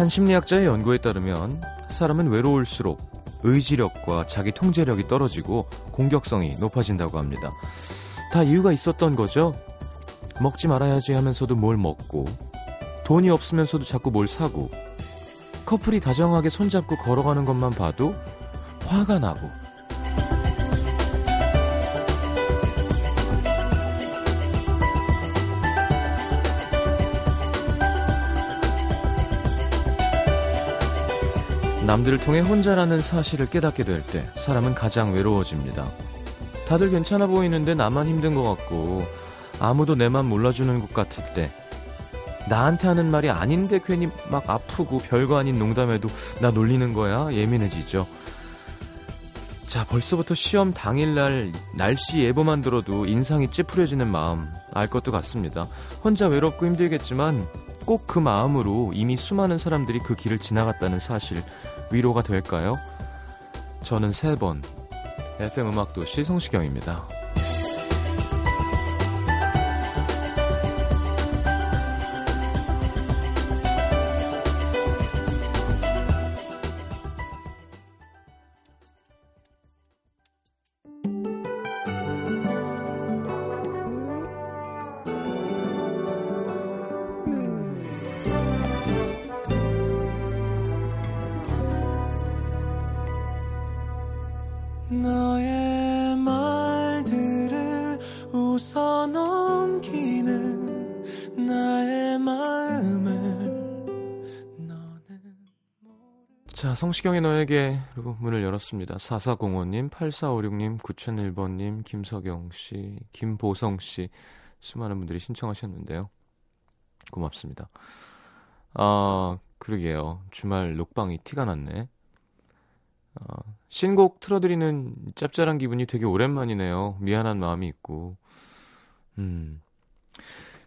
한 심리학자의 연구에 따르면 사람은 외로울수록 의지력과 자기 통제력이 떨어지고 공격성이 높아진다고 합니다. 다 이유가 있었던 거죠. 먹지 말아야지 하면서도 뭘 먹고 돈이 없으면서도 자꾸 뭘 사고 커플이 다정하게 손잡고 걸어가는 것만 봐도 화가 나고 남들을 통해 혼자라는 사실을 깨닫게 될 때 사람은 가장 외로워집니다. 다들 괜찮아 보이는데 나만 힘든 것 같고 아무도 내 맘 몰라주는 것 같을 때 나한테 하는 말이 아닌데 괜히 막 아프고 별거 아닌 농담에도 나 놀리는 거야 예민해지죠. 자 벌써부터 시험 당일날 날씨 예보만 들어도 인상이 찌푸려지는 마음 알 것도 같습니다. 혼자 외롭고 힘들겠지만 꼭 그 마음으로 이미 수많은 사람들이 그 길을 지나갔다는 사실 위로가 될까요? 저는 세번 FM 음악도시 성시경입니다. 성시경의 너에게 그리고 문을 열었습니다. 4405님, 8456님, 9001번님, 김석영씨, 김보성씨, 수많은 분들이 신청하셨는데요. 고맙습니다. 아, 그러게요. 주말 녹방이 티가 났네. 어, 신곡 틀어드리는 짭짤한 기분이 되게 오랜만이네요. 미안한 마음이 있고. 음.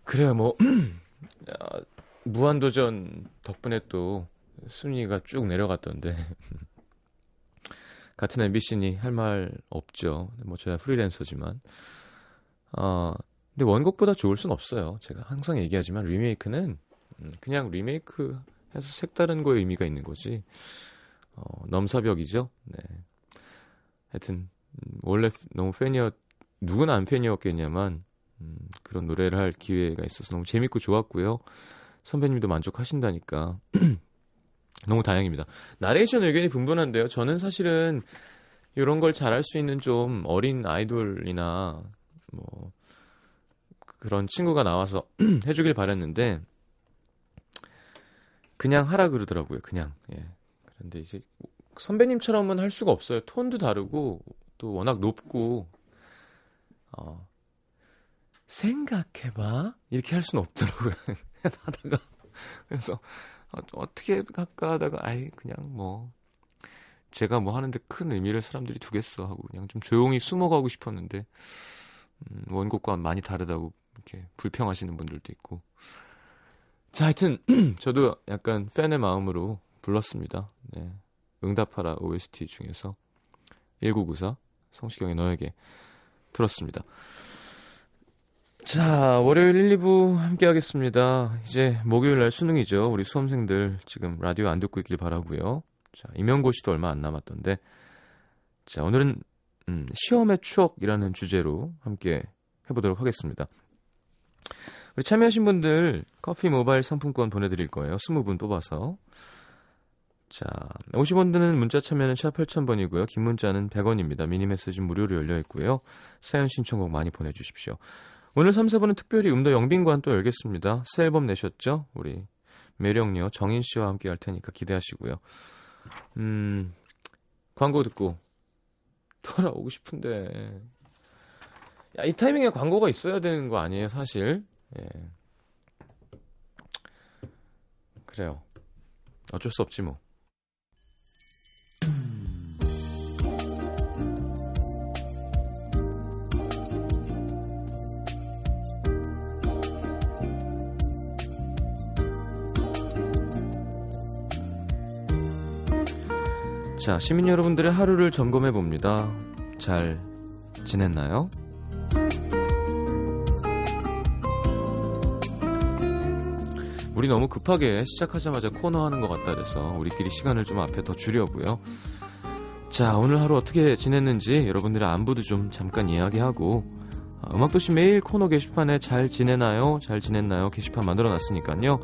그래요, 뭐, 아, 무한도전 덕분에 또 순위가 쭉 내려갔던데. 같은 MBC니 할 말 없죠. 뭐, 저야 프리랜서지만. 어, 근데 원곡보다 좋을 순 없어요. 제가 항상 얘기하지만 리메이크는 음, 그냥 리메이크 해서 색다른 거에 의미가 있는 거지. 어, 넘사벽이죠. 네. 하여튼 음, 원래 너무 팬이었 누구나 안 팬이었겠냐만 음, 그런 노래를 할 기회가 있어서 너무 재밌고 좋았고요. 선배님도 만족하신다니까 너무 다행입니다. 나레이션 의견이 분분한데요. 저는 사실은 이런 걸 잘할 수 있는 좀 어린 아이돌이나 뭐 그런 친구가 나와서 해주길 바랬는데 그냥 하라 그러더라고요. 그냥 예. 그런데 이제 선배님처럼은 할 수가 없어요. 톤도 다르고 또 워낙 높고 어 생각해봐 이렇게 할 수는 없더라고요. 하다가 그래서 어, 어떻게 할까 하다가 아이 그냥 뭐 제가 뭐 하는데 큰 의미를 사람들이 두겠어 하고 그냥 좀 조용히 숨어가고 싶었는데 음, 원곡과 많이 다르다고 이렇게 불평하시는 분들도 있고 자 하여튼 저도 약간 팬의 마음으로 불렀습니다. 네. 응답하라 OST 중에서 1994 성시경의 너에게 들었습니다. 자, 월요일 1, 2부 함께 하겠습니다. 이제 목요일 날 수능이죠. 우리 수험생들 지금 라디오 안 듣고 있길 바라고요. 자, 임용고시도 얼마 안 남았던데. 자, 오늘은 음, 시험의 추억이라는 주제로 함께 해 보도록 하겠습니다. 우리 참여하신 분들 커피 모바일 상품권 보내 드릴 거예요. 20분 뽑아서. 자, 50원 드는 문자 참여는 샵 8000번이고요. 긴 문자는 100원입니다. 미니 메시지 무료로 열려 있고요. 사연 신청곡 많이 보내 주십시오. 오늘 3, 4분은 특별히 음도 영빈관 또 열겠습니다. 새 앨범 내셨죠? 우리 매력녀 정인 씨와 함께 할 테니까 기대하시고요. 음, 광고 듣고 돌아오고 싶은데. 야, 이 타이밍에 광고가 있어야 되는 거 아니에요, 사실? 예. 그래요. 어쩔 수 없지 뭐. 자, 시민 여러분들의 하루를 점검해 봅니다. 잘 지냈나요? 우리 너무 급하게 시작하자마자 코너 하는 것 같다 그래서 우리끼리 시간을 좀 앞에 더 주려고요. 자, 오늘 하루 어떻게 지냈는지 여러분들의 안부도 좀 잠깐 이야기하고 어, 음악도시 매일 코너 게시판에 잘 지내나요? 잘 지냈나요? 게시판 만들어 놨으니까요.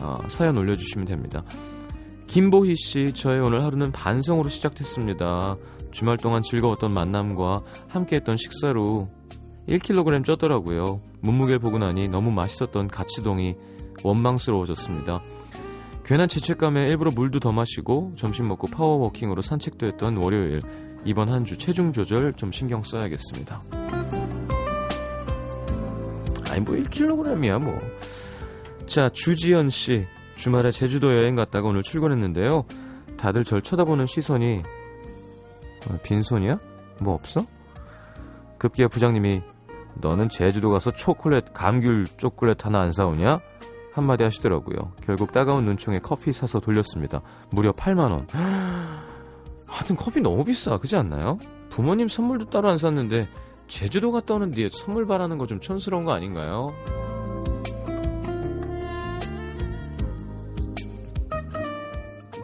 어, 사연 올려주시면 됩니다. 김보희 씨, 저의 오늘 하루는 반성으로 시작됐습니다. 주말 동안 즐거웠던 만남과 함께했던 식사로 1kg 쪘더라고요. 몸무게를 보고 나니 너무 맛있었던 가치동이 원망스러워졌습니다. 괜한 죄책감에 일부러 물도 더 마시고 점심 먹고 파워워킹으로 산책도 했던 월요일. 이번 한 주 체중 조절 좀 신경 써야겠습니다. 아니 뭐 1kg이야 뭐. 자 주지연 씨 주말에 제주도 여행 갔다가 오늘 출근했는데요. 다들 절 쳐다보는 시선이 어, 빈손이야? 뭐 없어? 급기야 부장님이 너는 제주도 가서 초콜릿 감귤 초콜릿 하나 안 사오냐? 한마디 하시더라고요. 결국 따가운 눈총에 커피 사서 돌렸습니다. 무려 8만 원. 하여튼 커피 너무 비싸. 그지 않나요? 부모님 선물도 따로 안 샀는데 제주도 갔다 오는 뒤에 선물 바라는 거 좀 촌스러운 거 아닌가요?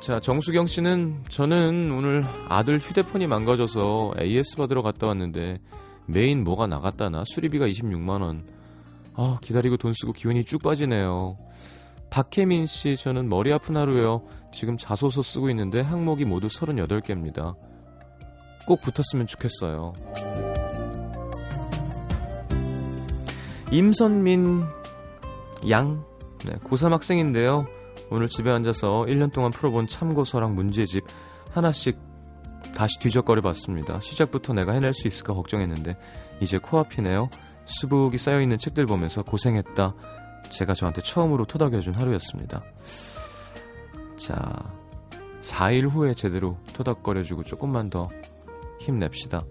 자, 정수경 씨는 저는 오늘 아들 휴대폰이 망가져서 AS 받으러 갔다 왔는데 메인 뭐가 나갔다나 수리비가 26만 원. 아, 기다리고 돈 쓰고 기운이 쭉 빠지네요. 박혜민 씨, 저는 머리 아픈 하루요. 지금 자소서 쓰고 있는데 항목이 모두 38개입니다. 꼭 붙었으면 좋겠어요. 임선민 양, 네, 고3 학생인데요. 오늘 집에 앉아서 1년 동안 풀어본 참고서랑 문제집 하나씩 다시 뒤적거려 봤습니다. 시작부터 내가 해낼 수 있을까 걱정했는데 이제 코앞이네요. 수북이 쌓여있는 책들 보면서 고생했다. 제가 저한테 처음으로 토닥여준 하루였습니다. 자, 4일 후에 제대로 토닥거려주고 조금만 더 힘냅시다.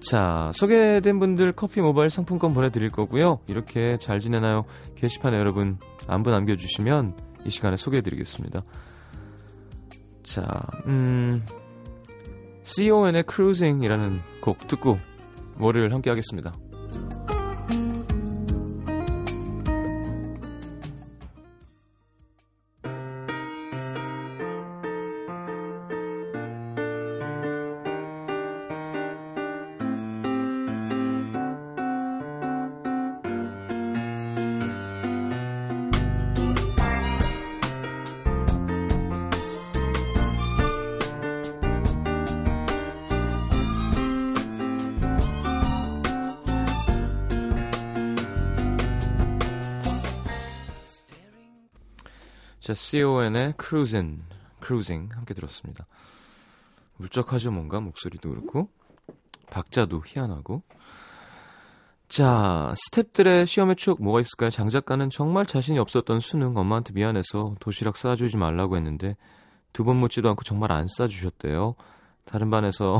자, 소개된 분들 커피 모바일 상품권 보내드릴 거고요. 이렇게 잘 지내나요? 게시판에 여러분 안부 남겨주시면 이 시간에 소개해드리겠습니다. 자, 음, CON의 Cruising이라는 곡 듣고 월요일 함께 하겠습니다. 자, CON의 Cruising, Cruising 함께 들었습니다. 울적하죠, 뭔가 목소리도 그렇고 박자도 희한하고. 자, 스탭들의 시험의 추억 뭐가 있을까요? 장 작가는 정말 자신이 없었던 수능 엄마한테 미안해서 도시락 싸주지 말라고 했는데 두 번 묻지도 않고 정말 안 싸주셨대요. 다른 반에서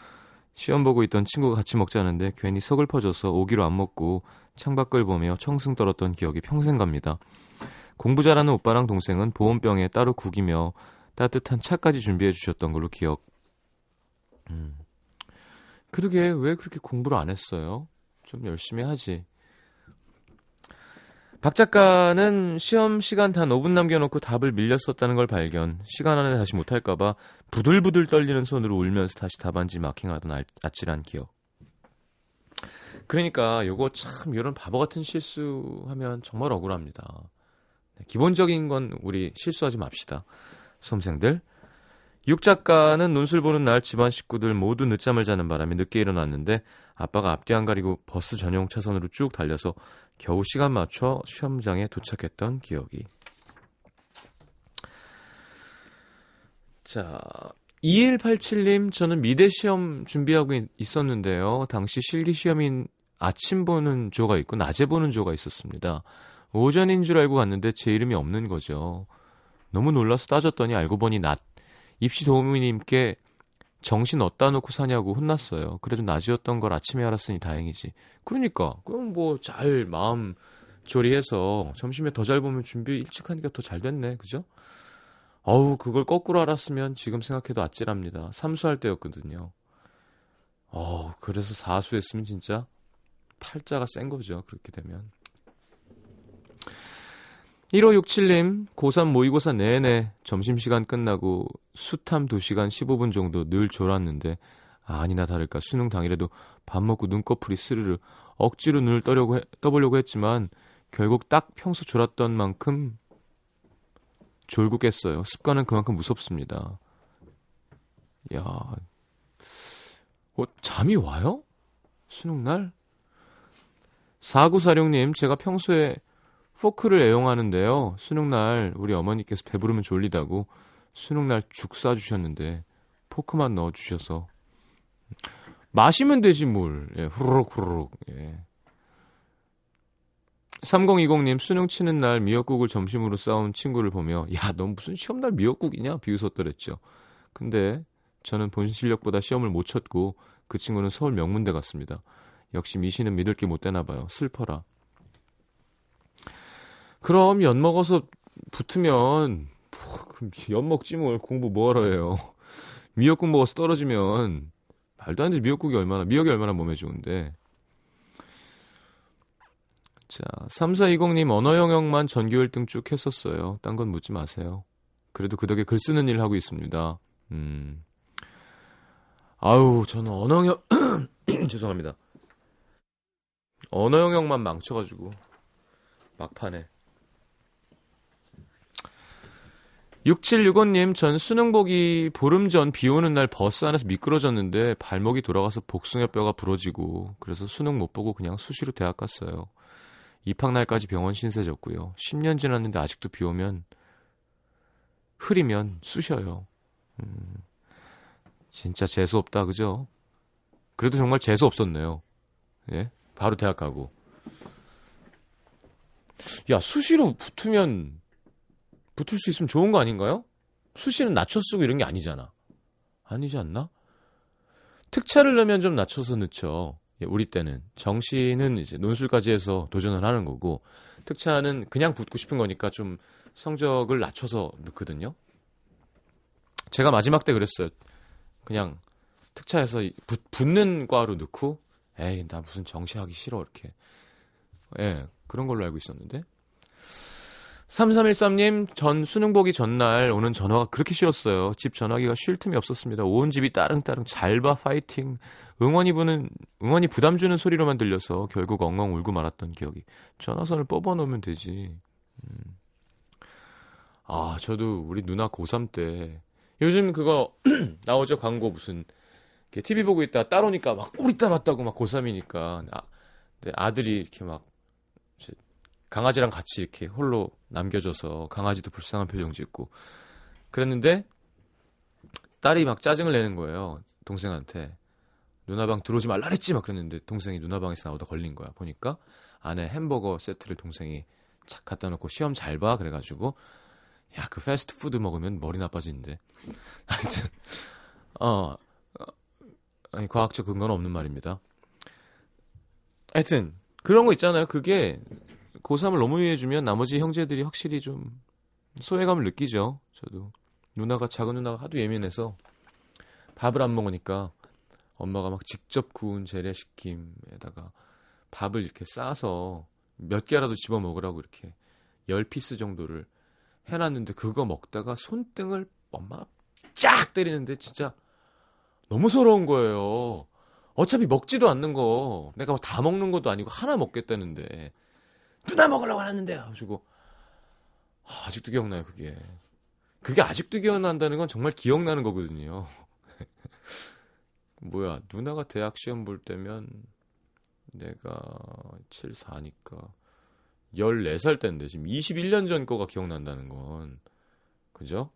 시험 보고 있던 친구가 같이 먹자는데 괜히 서글퍼져서 오기로 안 먹고 창밖을 보며 청승 떨었던 기억이 평생 갑니다. 공부 잘하는 오빠랑 동생은 보온병에 따로 국이며 따뜻한 차까지 준비해 주셨던 걸로 기억. 음. 그러게 왜 그렇게 공부를 안 했어요? 좀 열심히 하지. 박 작가는 시험 시간 단 5분 남겨놓고 답을 밀렸었다는 걸 발견. 시간 안에 다시 못할까봐 부들부들 떨리는 손으로 울면서 다시 답안지 마킹하던 아찔한 기억. 그러니까 요거 참 이런 바보 같은 실수하면 정말 억울합니다. 네, 기본적인 건 우리 실수하지 맙시다. 수험생들. 육 작가는 논술 보는 날 집안 식구들 모두 늦잠을 자는 바람에 늦게 일어났는데 아빠가 앞뒤 안 가리고 버스 전용 차선으로 쭉 달려서 겨우 시간 맞춰 시험장에 도착했던 기억이. 자, 2187님, 저는 미대 시험 준비하고 있었는데요. 당시 실기 시험인 아침 보는 조가 있고 낮에 보는 조가 있었습니다. 오전인 줄 알고 갔는데 제 이름이 없는 거죠. 너무 놀라서 따졌더니 알고 보니 낮. 입시 도우미님께 정신 어디다 놓고 사냐고 혼났어요. 그래도 낮이었던 걸 아침에 알았으니 다행이지. 그러니까 그럼 뭐 잘 마음 조리해서 점심에 더 잘 보면 준비 일찍 하니까 더 잘 됐네. 그죠? 어우 그걸 거꾸로 알았으면 지금 생각해도 아찔합니다. 삼수할 때였거든요. 어우 그래서 사수했으면 진짜 팔자가 센 거죠. 그렇게 되면. 1567님, 고3 모의고사 내내 점심시간 끝나고 수탐 2시간 15분 정도 늘 졸았는데, 아, 아니나 다를까 수능 당일에도 밥 먹고 눈꺼풀이 스르르 억지로 눈을 떠려고 해, 떠보려고 했지만, 결국 딱 평소 졸았던 만큼 졸고 깼어요. 습관은 그만큼 무섭습니다. 야, 어, 잠이 와요? 수능날? 4946님, 제가 평소에 포크를 애용하는데요. 수능날 우리 어머니께서 배부르면 졸리다고 수능날 죽 싸주셨는데 포크만 넣어주셔서 마시면 되지 뭘. 예, 후루룩 후루룩. 예. 3020님 수능 치는 날 미역국을 점심으로 싸온 친구를 보며 야, 넌 무슨 시험날 미역국이냐? 비웃었더랬죠. 근데 저는 본인 실력보다 시험을 못 쳤고 그 친구는 서울 명문대 갔습니다. 역시 미신은 믿을 게 못 되나 봐요. 슬퍼라. 그럼 연 먹어서 붙으면 뭐, 연 먹지 뭘 공부 뭐하러 해요. 미역국 먹어서 떨어지면 말도 안 되지 미역국이 얼마나 미역이 얼마나 몸에 좋은데. 자, 3420님 언어 영역만 전교 1등 쭉 했었어요. 딴 건 묻지 마세요. 그래도 그 덕에 글 쓰는 일 하고 있습니다. 음. 아우, 저는 언어 영역 죄송합니다. 언어 영역만 망쳐 가지고 막판에 6765님, 전 수능 보기 보름 전 비 오는 날 버스 안에서 미끄러졌는데 발목이 돌아가서 복숭아 뼈가 부러지고 그래서 수능 못 보고 그냥 수시로 대학 갔어요. 입학 날까지 병원 신세 졌고요. 10년 지났는데 아직도 비 오면 흐리면 쑤셔요. 음, 진짜 재수 없다, 그죠? 그래도 정말 재수 없었네요. 예? 바로 대학 가고. 야, 수시로 붙으면 붙을 수 있으면 좋은 거 아닌가요? 수시는 낮춰 쓰고 이런 게 아니잖아. 아니지 않나? 특차를 넣으면 좀 낮춰서 넣죠. 예, 우리 때는 정시는 이제 논술까지 해서 도전을 하는 거고 특차는 그냥 붙고 싶은 거니까 좀 성적을 낮춰서 넣거든요. 제가 마지막 때 그랬어요. 그냥 특차에서 붙, 붙는 과로 넣고 에이 나 무슨 정시하기 싫어 이렇게 예 그런 걸로 알고 있었는데 3313님, 전 수능 보기 전날 오는 전화가 그렇게 싫었어요. 집 전화기가 쉴 틈이 없었습니다. 온 집이 따릉따릉 잘 봐, 파이팅. 응원이 부는, 응원이 부담 주는 소리로만 들려서 결국 엉엉 울고 말았던 기억이. 전화선을 뽑아 놓으면 되지. 음. 아, 저도 우리 누나 고3 때, 요즘 그거 나오죠? 광고 무슨, TV 보고 있다 따로니까 막 우리 딸 왔다고 막 고3이니까. 아, 아들이 이렇게 막 강아지랑 같이 이렇게 홀로 남겨줘서 강아지도 불쌍한 표정 짓고 그랬는데 딸이 막 짜증을 내는 거예요 동생한테. 누나 방 들어오지 말라 그랬지 막 그랬는데 동생이 누나 방에서 나오다 걸린 거야. 보니까 안에 햄버거 세트를 동생이 착 갖다 놓고 시험 잘 봐. 그래가지고 야 그 패스트푸드 먹으면 머리 나빠지는데. 하여튼 어, 어 아니 과학적 근거는 없는 말입니다. 하여튼 그런 거 있잖아요. 그게 고3을 너무 위해주면 나머지 형제들이 확실히 좀 소외감을 느끼죠. 저도 누나가 작은 누나가 하도 예민해서 밥을 안 먹으니까 엄마가 막 직접 구운 재래식 김에다가 밥을 이렇게 싸서 몇 개라도 집어 먹으라고 이렇게 열 piece 정도를 해놨는데 그거 먹다가 손등을 엄마가 쫙 때리는데 진짜 너무 서러운 거예요. 어차피 먹지도 않는 거 내가 다 먹는 것도 아니고 하나 먹겠다는데 누나 먹으려고 하는데요. 하시고 아, 아직도 기억나요 그게. 그게 아직도 기억난다는 건 정말 기억나는 거거든요. 뭐야 누나가 대학 시험 볼 때면 내가 7, 4니까 14살 때인데 지금 21년 전 거가 기억난다는 건 그죠?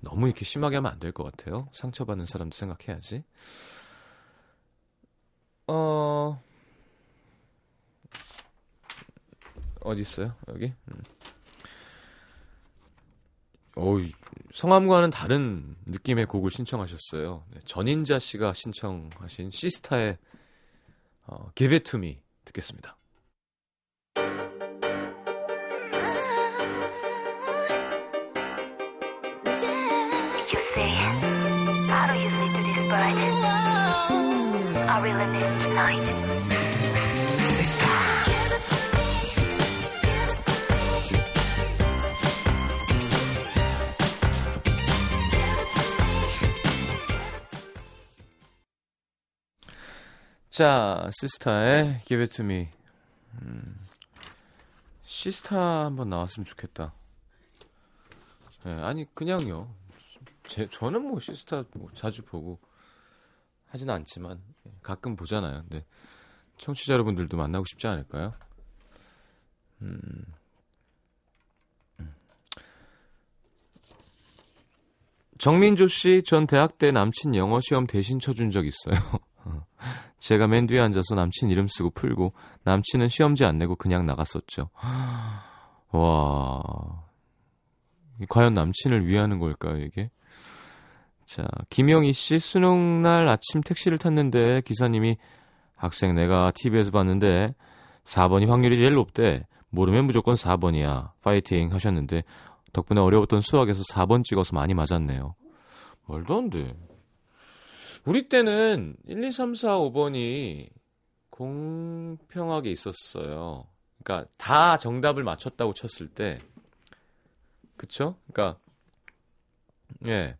너무 이렇게 심하게 하면 안 될 것 같아요. 상처받는 사람도 생각해야지. 어 어디 있어요? 여기. 음. 어이, 성함과는 다른 느낌의 곡을 신청하셨어요. 네, 전인자 씨가 신청하신 시스타의 어, Give It To Me 듣겠습니다. I really 자, 시스타의 Give It To Me. 음, 시스타 한번 나왔으면 좋겠다. 네, 아니 그냥요. 제, 저는 뭐 시스타 뭐 자주 보고 하진 않지만 가끔 보잖아요. 근데 청취자 여러분들도 만나고 싶지 않을까요? 음. 정민조 씨, 전 대학 때 남친 영어 시험 대신 쳐준 적 있어요. 제가 맨 뒤에 앉아서 남친 이름 쓰고 풀고 남친은 시험지 안 내고 그냥 나갔었죠. 와. 과연 남친을 위하는 걸까요, 이게? 자, 김영희 씨 수능 날 아침 택시를 탔는데 기사님이 학생 내가 TV에서 봤는데 4번이 확률이 제일 높대. 모르면 무조건 4번이야. 파이팅 하셨는데 덕분에 어려웠던 수학에서 4번 찍어서 많이 맞았네요. 말도 안 돼. 우리 때는 1, 2, 3, 4, 5번이 공평하게 있었어요. 그러니까 다 정답을 맞췄다고 쳤을 때 그쵸? 그러니까 예.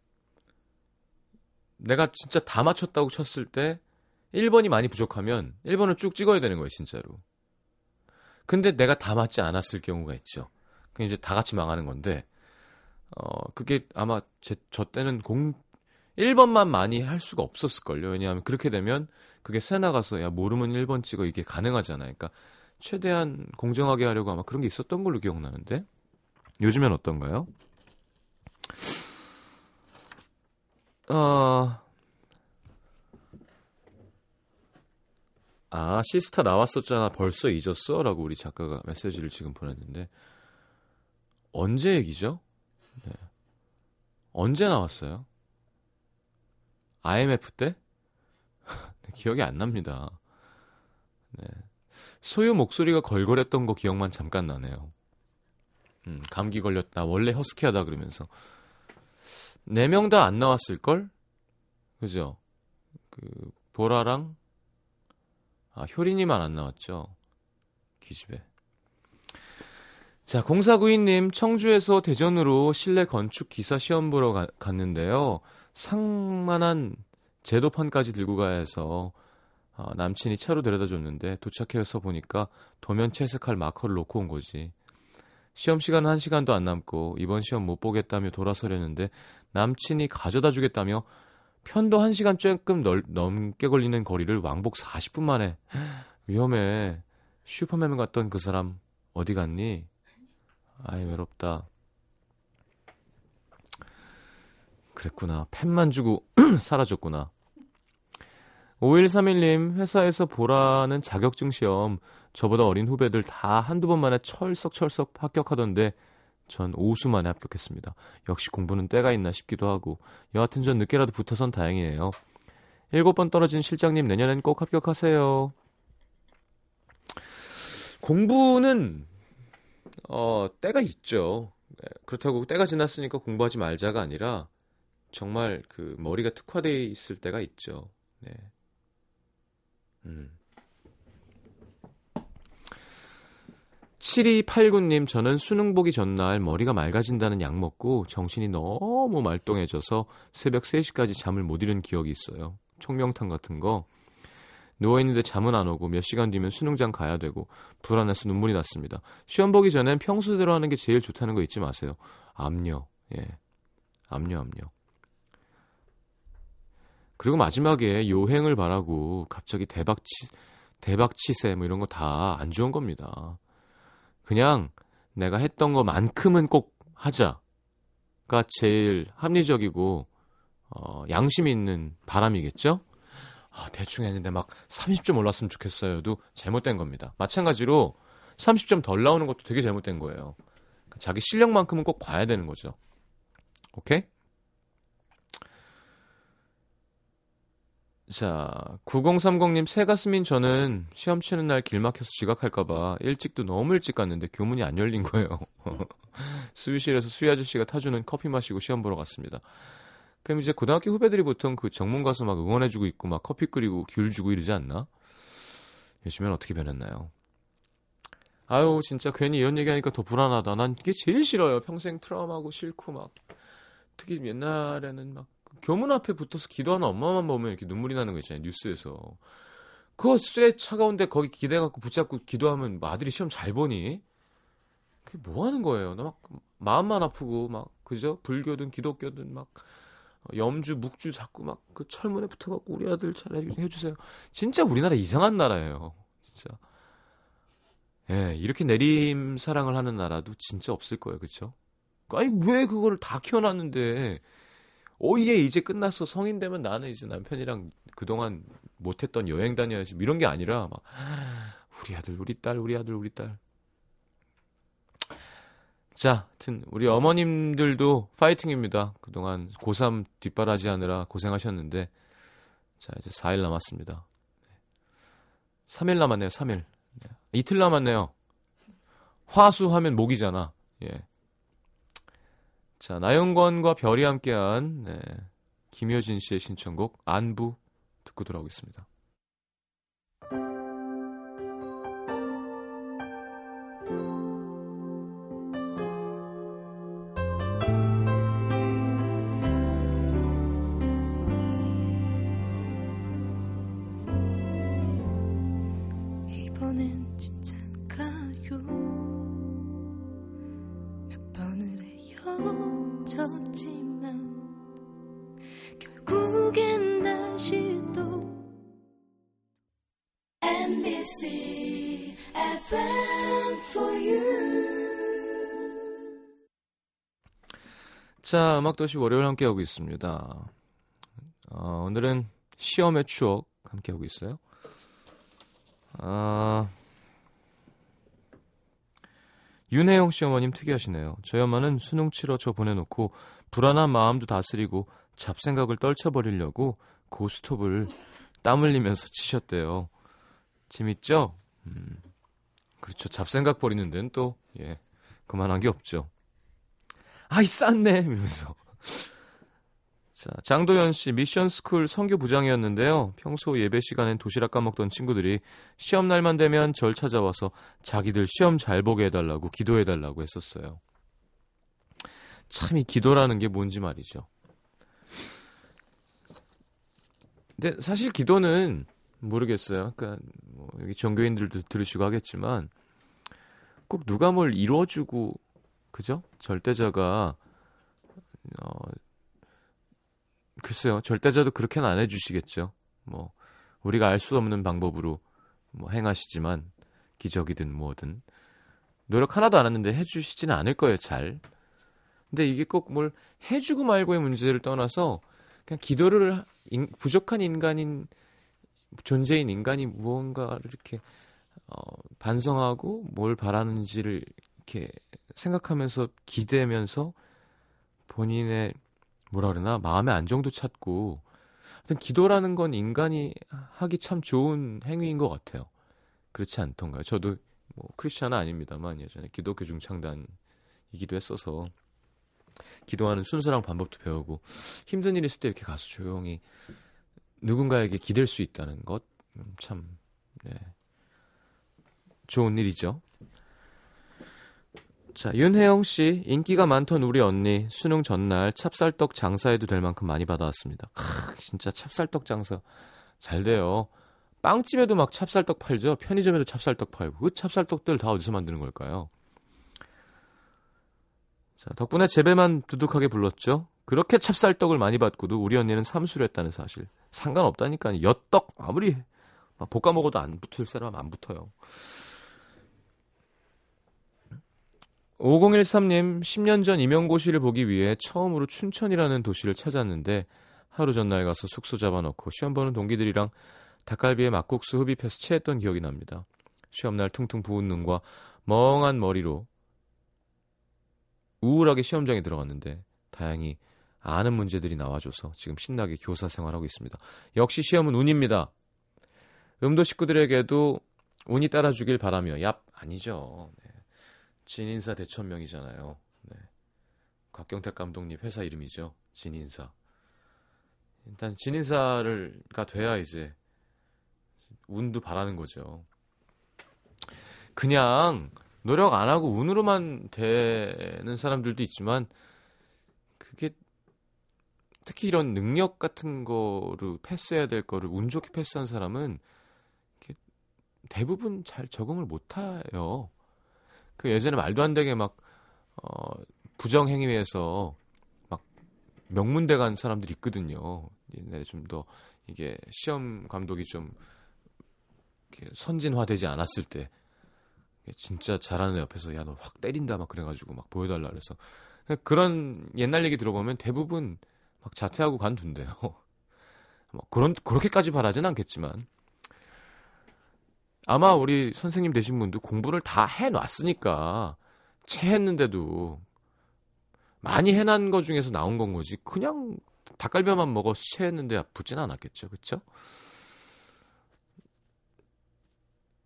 내가 진짜 다 맞췄다고 쳤을 때 1번이 많이 부족하면 1번을 쭉 찍어야 되는 거예요, 진짜로. 근데 내가 다 맞지 않았을 경우가 있죠. 그 이제 다 같이 망하는 건데 어 그게 아마 제, 저 때는 공 1번만 많이 할 수가 없었을걸요. 왜냐하면 그렇게 되면 그게 새 나가서 야 모르면 1번 찍어 이게 가능하잖아요. 그러니까 최대한 공정하게 하려고 아마 그런 게 있었던 걸로 기억나는데 요즘엔 어떤가요? 어... 아, 시스타 나왔었잖아. 벌써 잊었어? 라고 우리 작가가 메시지를 지금 보냈는데. 언제 얘기죠? 네. 언제 나왔어요? IMF 때? 네, 기억이 안 납니다. 네. 소유 목소리가 걸걸했던 거 기억만 잠깐 나네요. 음, 감기 걸렸다. 원래 허스키하다 그러면서. 네 명 다 안 나왔을걸? 그죠? 그, 보라랑, 아, 효린이만 안 나왔죠. 기집애. 자, 0492님, 청주에서 대전으로 실내 건축 기사 시험 보러 가, 갔는데요. 상만한 제도판까지 들고 가야 해서 어, 남친이 차로 데려다 줬는데 도착해서 보니까 도면 채색할 마커를 놓고 온 거지. 시험 시간은 한 시간도 안 남고 이번 시험 못 보겠다며 돌아서려는데 남친이 가져다 주겠다며 편도 한 시간 조금 넓, 넘게 걸리는 거리를 왕복 40분 만에 위험해. 슈퍼맨 같던 그 사람 어디 갔니? 아이 외롭다. 그랬구나. 펜만 주고 사라졌구나. 5131님, 회사에서 보라는 자격증 시험, 저보다 어린 후배들 다 한두 번 만에 철썩철썩 합격하던데, 전 오수 만에 합격했습니다. 역시 공부는 때가 있나 싶기도 하고, 여하튼 전 늦게라도 붙어선 다행이에요. 일곱 번 떨어진 실장님, 내년엔 꼭 합격하세요. 공부는, 어, 때가 있죠. 네, 그렇다고 때가 지났으니까 공부하지 말자가 아니라, 정말 그 머리가 특화되어 있을 때가 있죠. 네. 음. 7289님, 저는 수능 보기 전날 머리가 맑아진다는 약 먹고 정신이 너무 말똥해져서 새벽 3시까지 잠을 못 이룬 기억이 있어요. 총명탕 같은 거. 누워있는데 잠은 안 오고 몇 시간 뒤면 수능장 가야 되고 불안해서 눈물이 났습니다. 시험 보기 전엔 평소대로 하는 게 제일 좋다는 거 잊지 마세요. 압력, 예. 압력, 압력. 그리고 마지막에 요행을 바라고 갑자기 대박치 대박치세 뭐 이런 거 다 안 좋은 겁니다. 그냥 내가 했던 것만큼은 꼭 하자가 제일 합리적이고 어, 양심 있는 바람이겠죠? 아, 대충 했는데 막 30점 올랐으면 좋겠어요도 잘못된 겁니다. 마찬가지로 30점 덜 나오는 것도 되게 잘못된 거예요. 그러니까 자기 실력만큼은 꼭 봐야 되는 거죠. 오케이? 자, 9030님, 새 가슴인 저는 시험 치는 날 길 막혀서 지각할까봐 일찍도 너무 일찍 갔는데 교문이 안 열린 거예요. 수유실에서 수유 아저씨가 타주는 커피 마시고 시험 보러 갔습니다. 그럼 이제 고등학교 후배들이 보통 그 정문 가서 막 응원해주고 있고 막 커피 끓이고 귤 주고 이러지 않나? 요즘엔 어떻게 변했나요? 아유, 진짜 괜히 이런 얘기하니까 더 불안하다. 난 이게 제일 싫어요. 평생 트라우마고 싫고 막. 특히 옛날에는 막 교문 앞에 붙어서 기도하는 엄마만 보면 이렇게 눈물이 나는 거 있잖아요. 뉴스에서. 그거 쇠 차가운데 거기 기대갖고 붙잡고 기도하면 아들이 시험 잘 보니? 그게 뭐 하는 거예요? 나막 마음만 아프고 막 그죠? 불교든 기독교든 막 염주 묵주 자꾸 막 그 철문에 붙어갖고 우리 아들 잘 해주세요. 진짜 우리나라 이상한 나라예요. 진짜. 예, 이렇게 내림 사랑을 하는 나라도 진짜 없을 거예요. 그쵸? 아니, 왜 그거를 다 키워놨는데, 오 예, 이제 끝났어. 성인 되면 나는 이제 남편이랑 그동안 못했던 여행 다녀야지. 뭐 이런 게 아니라, 막, 우리 아들, 우리 딸, 우리 아들, 우리 딸. 자, 하여튼, 우리 어머님들도 파이팅입니다. 그동안 고3 뒷바라지 하느라 고생하셨는데, 자, 이제 4일 남았습니다. 3일 남았네요, 3일. 이틀 남았네요. 화수 하면 목이잖아. 예. 자, 나영권과 별이 함께한 네, 김효진 씨의 신청곡 안부 듣고 돌아오겠습니다. 자, 음악도시 월요일 함께하고 있습니다. 어, 오늘은 시험의 추억 함께하고 있어요. 아, 윤혜영 씨 어머님 특이하시네요. 저희 엄마는 수능 치러 저 보내놓고 불안한 마음도 다스리고 잡생각을 떨쳐버리려고 고스톱을 땀 흘리면서 치셨대요. 재밌죠? 음, 그렇죠. 잡생각 버리는 데는 또, 예, 그만한 게 없죠. 아이 쌌네 이러면서 자 장도연 씨 미션 스쿨 선교 부장이었는데요. 평소 예배 시간엔 도시락 까먹던 친구들이 시험 날만 되면 절 찾아와서 자기들 시험 잘 보게 해달라고 기도해달라고 했었어요. 참 이 기도라는 게 뭔지 말이죠. 근데 사실 기도는 모르겠어요. 그러니까 뭐 여기 종교인들도 들으시고 하겠지만 꼭 누가 뭘 이뤄주고 그죠? 절대자가 어 글쎄요. 절대자도 그렇게는 안 해주시겠죠. 뭐 우리가 알 수 없는 방법으로 뭐 행하시지만 기적이든 뭐든 노력 하나도 안 했는데 해주시지는 않을 거예요. 잘. 근데 이게 꼭 뭘 해주고 말고의 문제를 떠나서 그냥 기도를 인, 부족한 인간인 존재인 인간이 무언가를 이렇게 어, 반성하고 뭘 바라는지를 이렇게 생각하면서 기대면서 본인의 뭐라 그러나 마음의 안정도 찾고 하여튼 기도라는 건 인간이 하기 참 좋은 행위인 것 같아요. 그렇지 않던가요? 저도 뭐 크리스천은 아닙니다만 예전에 기독교 중창단이기도 했어서 기도하는 순서랑 방법도 배우고 힘든 일 있을 때 이렇게 가서 조용히 누군가에게 기댈 수 있다는 것참 음, 네. 좋은 일이죠. 자, 윤혜영 씨, 인기가 많던 우리 언니, 수능 전날 찹쌀떡 장사해도 될 만큼 많이 받아왔습니다. 크, 진짜 찹쌀떡 장사 잘 돼요. 빵집에도 막 찹쌀떡 팔죠. 편의점에도 찹쌀떡 팔고. 그 찹쌀떡들 다 어디서 만드는 걸까요? 자, 덕분에 재배만 두둑하게 불렀죠. 그렇게 찹쌀떡을 많이 받고도 우리 언니는 삼수를 했다는 사실. 상관없다니까. 엿떡 아무리 볶아 먹어도 안 붙을 사람 안 붙어요. 5013님, 10년 전 임용고시를 보기 위해 처음으로 춘천이라는 도시를 찾았는데 하루 전날 가서 숙소 잡아놓고 시험 보는 동기들이랑 닭갈비에 막국수 흡입해서 취했던 기억이 납니다. 시험날 퉁퉁 부은 눈과 멍한 머리로 우울하게 시험장에 들어갔는데 다행히 아는 문제들이 나와줘서 지금 신나게 교사 생활하고 있습니다. 역시 시험은 운입니다. 음도 식구들에게도 운이 따라주길 바라며 얍 아니죠. 네. 진인사 대천명이잖아요. 네. 곽경택 감독님 회사 이름이죠. 진인사. 일단 진인사를가 돼야 이제 운도 바라는 거죠. 그냥 노력 안 하고 운으로만 되는 사람들도 있지만 그게 특히 이런 능력 같은 거를 패스해야 될 거를 운 좋게 패스한 사람은 대부분 잘 적응을 못 해요. 그 예전에 말도 안 되게 막 어, 부정 행위에서 막 명문대 간 사람들이 있거든요. 옛날에 좀 더 이게 시험 감독이 좀 선진화되지 않았을 때 진짜 잘하는 옆에서 야 너 확 때린다 막 그래가지고 막 보여달라 그래서 그런 옛날 얘기 들어보면 대부분 막 자퇴하고 간둔데요. 뭐 그런 그렇게까지 바라진 않겠지만 아마 우리 선생님 되신 분도 공부를 다 해놨으니까 체했는데도 많이 해난 거 중에서 나온 건 거지 그냥 닭갈비만 먹어 체했는데 붙진 않았겠죠 그쵸?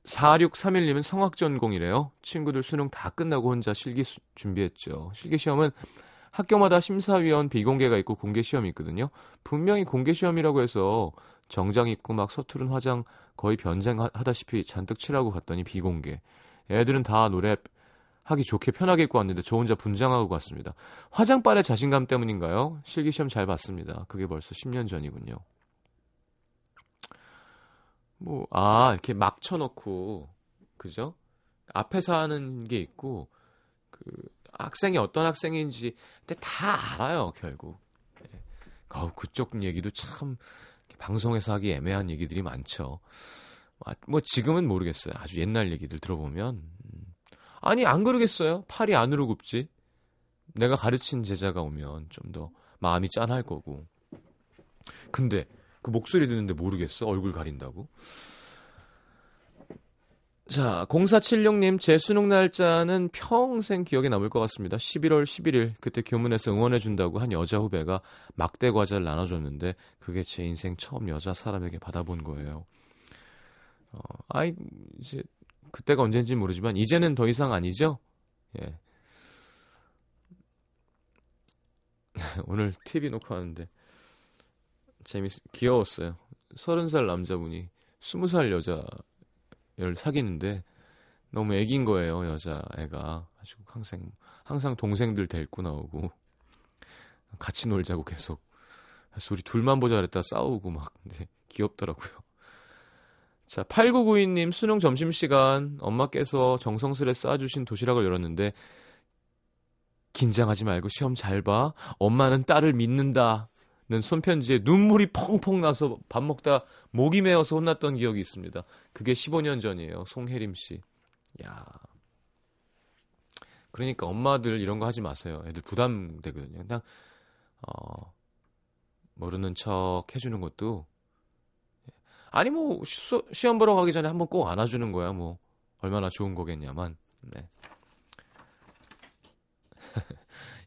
4631님은 성악 전공이래요. 친구들 수능 다 끝나고 혼자 실기 수, 준비했죠. 실기 시험은 학교마다 심사위원 비공개가 있고 공개 시험이 있거든요. 분명히 공개 시험이라고 해서 정장 입고 막 서투른 화장 거의 변장하다시피 잔뜩 칠하고 갔더니 비공개. 애들은 다 노래 하기 좋게 편하게 입고 왔는데 저 혼자 분장하고 갔습니다. 화장빨의 자신감 때문인가요? 실기 시험 잘 봤습니다. 그게 벌써 10년 전이군요. 뭐, 아, 이렇게 막 쳐놓고, 그죠? 앞에서 하는 게 있고, 그, 학생이 어떤 학생인지, 다 알아요, 결국. 네. 어, 그쪽 얘기도 참, 방송에서 하기 애매한 얘기들이 많죠. 아, 뭐, 지금은 모르겠어요. 아주 옛날 얘기들 들어보면. 음. 아니, 안 그러겠어요? 팔이 안으로 굽지? 내가 가르친 제자가 오면 좀 더 마음이 짠할 거고. 근데, 그 목소리 듣는데 모르겠어. 얼굴 가린다고. 자, 0476님, 제 수능 날짜는 평생 기억에 남을 것 같습니다. 11월 11일, 그때 교문에서 응원해준다고 한 여자 후배가 막대 과자를 나눠줬는데, 그게 제 인생 처음 여자 사람에게 받아본 거예요. 어, 아이, 이제, 그때가 언젠지 모르지만, 이제는 더 이상 아니죠? 예. 오늘 TV 녹화하는데, 재밌, 귀여웠어요. 서른 살 남자분이 스무 살 여자 를 사귀는데 너무 애긴 거예요, 여자 애가. 아주 항상, 항상 동생들 데리고 나오고 같이 놀자고 계속. 그래서 우리 둘만 보자 그랬다 싸우고 막 이제 귀엽더라고요. 자, 8992님 수능 점심시간 엄마께서 정성스레 쌓아주신 도시락을 열었는데 긴장하지 말고 시험 잘 봐. 엄마는 딸을 믿는다. 는 손편지에 눈물이 펑펑 나서 밥 먹다 목이 메어서 혼났던 기억이 있습니다. 그게 15년 전이에요. 송혜림 씨. 야. 그러니까 엄마들 이런 거 하지 마세요. 애들 부담되거든요. 그냥 어 모르는 척 해주는 것도 아니 뭐 시, 시험 보러 가기 전에 한번 꼭 안아주는 거야. 뭐 얼마나 좋은 거겠냐만. 네.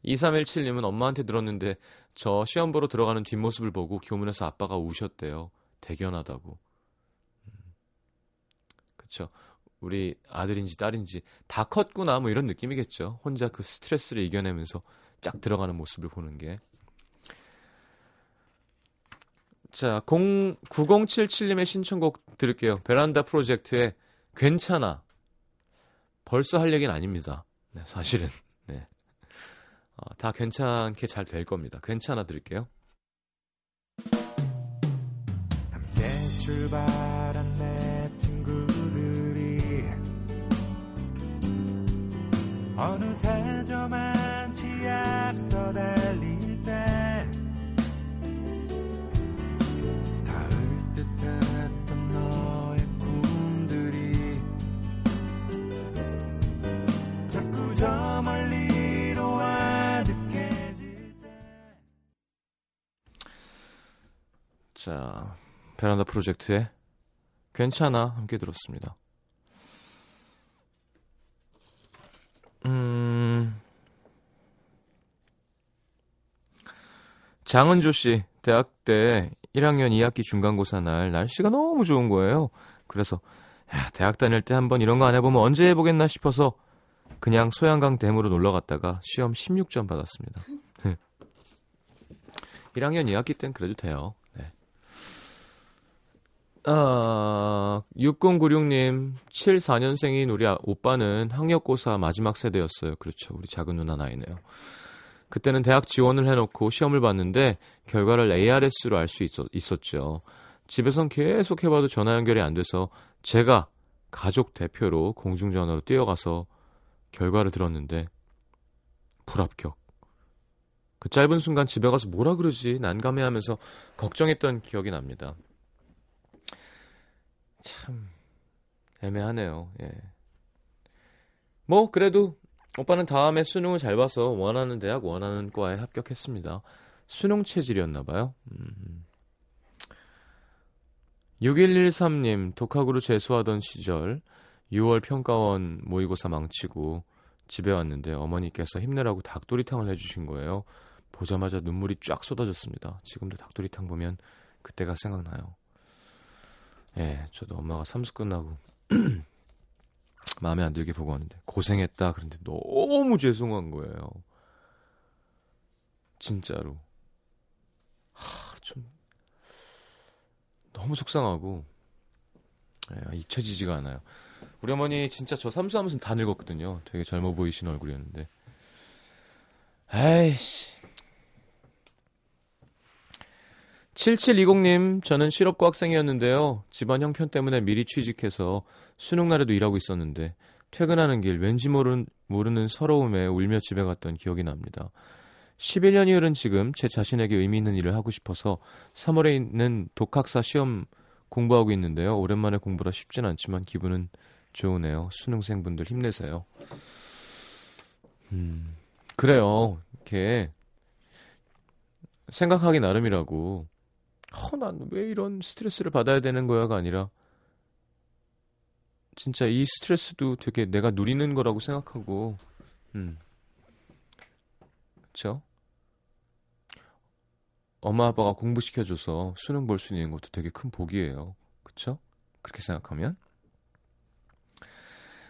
2317님은 엄마한테 들었는데 저 시험 보러 들어가는 뒷모습을 보고 교문에서 아빠가 우셨대요. 대견하다고. 음. 그쵸. 우리 아들인지 딸인지 다 컸구나 뭐 이런 느낌이겠죠. 혼자 그 스트레스를 이겨내면서 쫙 들어가는 모습을 보는 게. 자, 0, 9077님의 신청곡 들을게요. 베란다 프로젝트의 괜찮아. 벌써 할 얘기는 아닙니다. 네, 사실은. 네. 어, 다 괜찮게 잘 될 겁니다. 괜찮아 드릴게요. 함께 출발한 내 친구들이 어느새 저만 자, 베란다 프로젝트의 괜찮아 함께 들었습니다. 음. 장은조 씨, 대학 때 1학년 2학기 중간고사 날 날씨가 너무 좋은 거예요. 그래서 야, 대학 다닐 때 한번 이런 거 안 해보면 언제 해보겠나 싶어서 그냥 소양강 댐으로 놀러 갔다가 시험 16점 받았습니다. 1학년 2학기 땐 그래도 돼요. 아, 6096님, 74년생인 우리 아, 오빠는 학력고사 마지막 세대였어요. 그렇죠. 우리 작은 누나 나이네요. 그때는 대학 지원을 해놓고 시험을 봤는데 결과를 ARS로 알 수 있었, 죠 집에선 계속 해봐도 전화 연결이 안 돼서 제가 가족 대표로 공중전화로 뛰어가서 결과를 들었는데 불합격. 그 짧은 순간 집에 가서 뭐라 그러지 난감해하면서 걱정했던 기억이 납니다. 참 애매하네요. 예. 뭐 그래도 오빠는 다음에 수능을 잘 봐서 원하는 대학 원하는 과에 합격했습니다. 수능 체질이었나 봐요. 음. 6113님 독학으로 재수하던 시절 6월 평가원 모의고사 망치고 집에 왔는데 어머니께서 힘내라고 닭도리탕을 해주신 거예요. 보자마자 눈물이 쫙 쏟아졌습니다. 지금도 닭도리탕 보면 그때가 생각나요. 예, 저도 엄마가 삼수 끝나고 마음에 안 들게 보고 왔는데 고생했다 그런데 너무 죄송한 거예요. 진짜로. 하, 좀 너무 속상하고 예, 잊혀지지가 않아요. 우리 어머니 진짜 저 삼수하면서 다 늙었거든요. 되게 젊어 보이신 얼굴이었는데. 에이씨. 7720님, 저는 실업고 학생이었는데요. 집안 형편 때문에 미리 취직해서 수능 날에도 일하고 있었는데, 퇴근하는 길 왠지 모르는, 모르는 서러움에 울며 집에 갔던 기억이 납니다. 11년이 흐른 지금 제 자신에게 의미 있는 일을 하고 싶어서 3월에 있는 독학사 시험 공부하고 있는데요. 오랜만에 공부라 쉽진 않지만 기분은 좋으네요. 수능생분들 힘내세요. 음, 그래요. 이렇게 생각하기 나름이라고 어, 난왜 이런 스트레스를 받아야 되는 거야가 아니라 진짜 이 스트레스도 되게 내가 누리는 거라고 생각하고 음. 그쵸? 엄마 아빠가 공부시켜줘서 수능 볼 수 있는 것도 되게 큰 복이에요. 그쵸? 그렇게 생각하면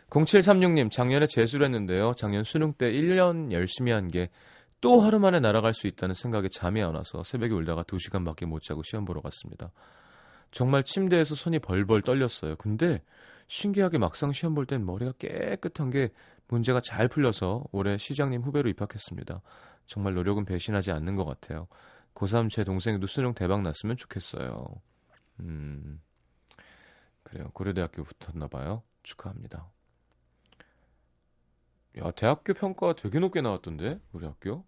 0736님 작년에 재수를 했는데요. 작년 수능 때 1년 열심히 한 게 또 하루 만에 날아갈 수 있다는 생각에 잠이 안 와서 새벽에 울다가 2시간밖에 못 자고 시험 보러 갔습니다. 정말 침대에서 손이 벌벌 떨렸어요. 근데 신기하게 막상 시험 볼 땐 머리가 깨끗한 게 문제가 잘 풀려서 올해 시장님 후배로 입학했습니다. 정말 노력은 배신하지 않는 것 같아요. 고3 제 동생도 수능 대박 났으면 좋겠어요. 음, 그래요. 고려대학교 붙었나 봐요. 축하합니다. 야, 대학교 평가 되게 높게 나왔던데, 우리 학교?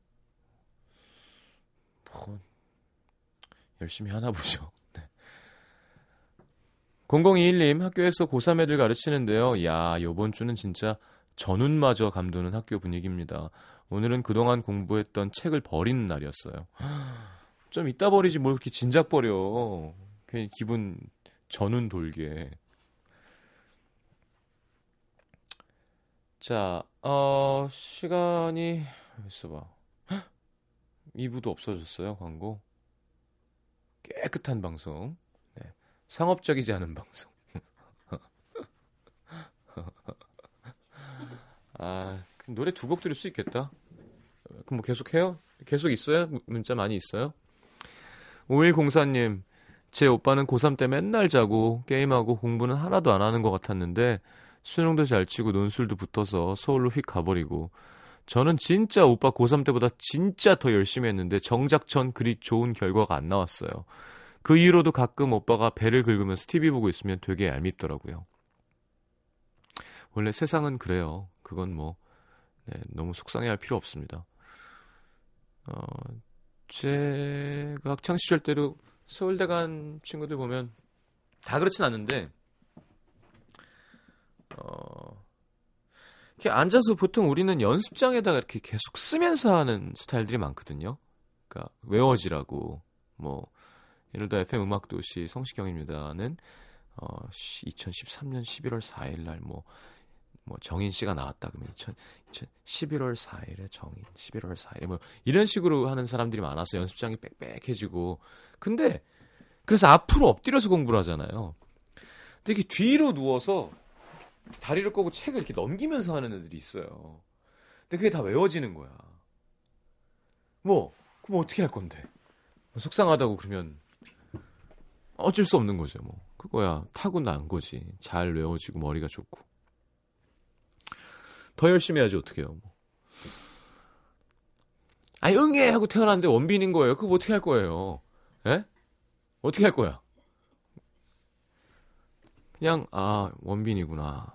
뭐, 열심히 하나 보죠. 네. 0021님, 학교에서 고3 애들 가르치는데요. 야, 요번 주는 진짜 전운마저 감도는 학교 분위기입니다. 오늘은 그동안 공부했던 책을 버리는 날이었어요. 좀 이따 버리지 뭘 이렇게 진작 버려. 괜히 기분 전운 돌게. 자, 어, 시간이 있어봐. 2부도 없어졌어요, 광고. 깨끗한 방송. 네. 상업적이지 않은 방송. 아, 노래 두 곡 들을 수 있겠다. 그럼 뭐 계속 해요? 계속 있어요? 문자 많이 있어요? 5104님, 제 오빠는 고3 때 맨날 자고 게임하고 공부는 하나도 안 하는 것 같았는데 수능도 잘 치고 논술도 붙어서 서울로 휙 가버리고 저는 진짜 오빠 고3 때보다 진짜 더 열심히 했는데 정작 전 그리 좋은 결과가 안 나왔어요. 그 이후로도 가끔 오빠가 배를 긁으면서 TV 보고 있으면 되게 얄밉더라고요. 원래 세상은 그래요. 그건 뭐 네, 너무 속상해할 필요 없습니다. 어, 제가 학창 시절 때도 서울대 간 친구들 보면 다 그렇진 않은데 어, 이렇게 앉아서 보통 우리는 연습장에다가 이렇게 계속 쓰면서 하는 스타일들이 많거든요. 그러니까 외워지라고 뭐 예를 들어 FM 음악 도시 성시경입니다는 어 2013년 11월 4일 날뭐 뭐 정인 씨가 나왔다 그러면 2000, 2000 11월 4일에 정인 11월 4일에 뭐 이런 식으로 하는 사람들이 많아서 연습장이 빽빽해지고 근데 그래서 앞으로 엎드려서 공부를 하잖아요. 근데 이렇게 뒤로 누워서 다리를 꼬고 책을 이렇게 넘기면서 하는 애들이 있어요. 근데 그게 다 외워지는 거야. 뭐, 그럼 어떻게 할 건데? 뭐 속상하다고 그러면 어쩔 수 없는 거죠, 뭐. 그거야. 타고난 거지. 잘 외워지고 머리가 좋고. 더 열심히 해야지, 어떻게 해요, 뭐. 아니, 응애! 하고 태어났는데 원빈인 거예요. 그거 어떻게 할 거예요? 예? 어떻게 할 거야? 그냥 아 원빈이구나.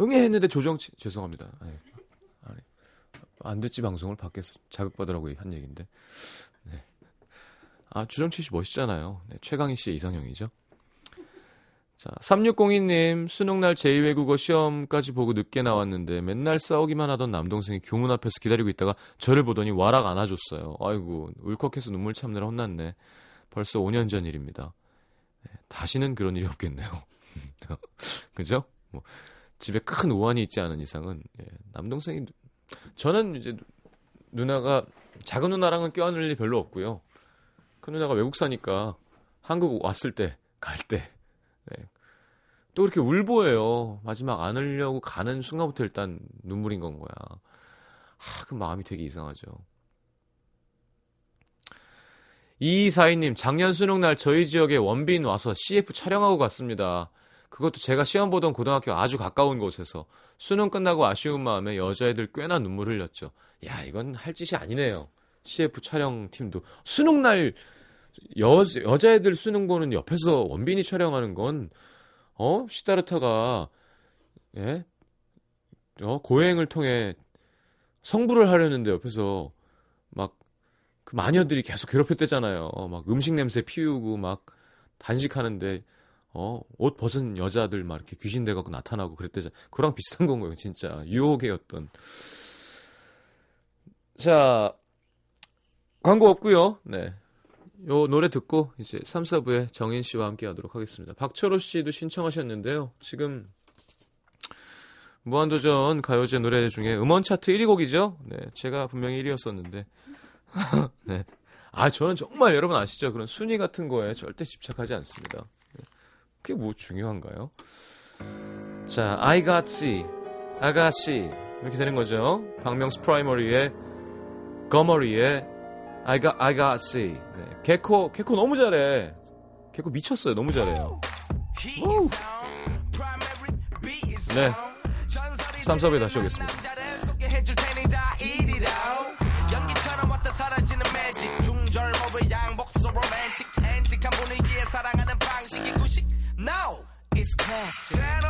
응애했는데 조정치 죄송합니다. 아니, 아니, 안 듣지 방송을 밖에서 자극받으라고 한 얘기인데. 네. 아 조정치 씨 멋있잖아요. 네, 최강희 씨의 이상형이죠. 자, 3602님, 수능날 제2외국어 시험까지 보고 늦게 나왔는데 맨날 싸우기만 하던 남동생이 교문 앞에서 기다리고 있다가 저를 보더니 와락 안아줬어요. 아이고, 울컥해서 눈물 참느라 혼났네. 벌써 5년 전 일입니다. 네, 다시는 그런 일이 없겠네요. 그죠? 뭐, 집에 큰 우환이 있지 않은 이상은, 예, 남동생이, 저는 이제 누나가, 작은 누나랑은 껴안을 일이 별로 없고요. 큰 누나가 외국 사니까 한국 왔을 때, 갈 때, 네. 또 이렇게 울보예요. 마지막 안으려고 가는 순간부터 일단 눈물인 건 거야. 아, 그 마음이 되게 이상하죠. 이사이님 작년 수능 날 저희 지역에 원빈 와서 CF 촬영하고 갔습니다. 그것도 제가 시험 보던 고등학교 아주 가까운 곳에서 수능 끝나고 아쉬운 마음에 여자애들 꽤나 눈물 흘렸죠. 야, 이건 할 짓이 아니네요. CF 촬영팀도 수능 날 여, 여자애들 수능 보는 옆에서 원빈이 촬영하는 건, 어? 시다르타가, 예? 어, 고행을 통해 성불을 하려는데 옆에서 막 그 마녀들이 계속 괴롭혔대잖아요. 어, 막 음식 냄새 피우고 막 단식하는데, 어, 옷 벗은 여자들 막 이렇게 귀신 돼 갖고 나타나고 그랬대잖아. 그랑 비슷한 건 거예요, 진짜. 유혹의 던 자, 광고 없고요 네. 요 노래 듣고 이제 3, 4부에 정인 씨와 함께 하도록 하겠습니다. 박철호 씨도 신청하셨는데요. 지금 무한도전 가요제 노래 중에 음원 차트 1위 곡이죠. 네, 제가 분명히 1위였었는데. 네. 아, 저는 정말 여러분 아시죠? 그런 순위 같은 거에 절대 집착하지 않습니다. 네. 그게 뭐 중요한가요? 자, I got C, 아가씨 이렇게 되는 거죠. 박명수 프라이머리의 거머리의 I got, I got C. 네. 개코, 개코 너무 잘해. 개코 미쳤어요. 너무 잘해요. 오. 네. 3, 4부에 다시 오겠습니다. Now it's classic.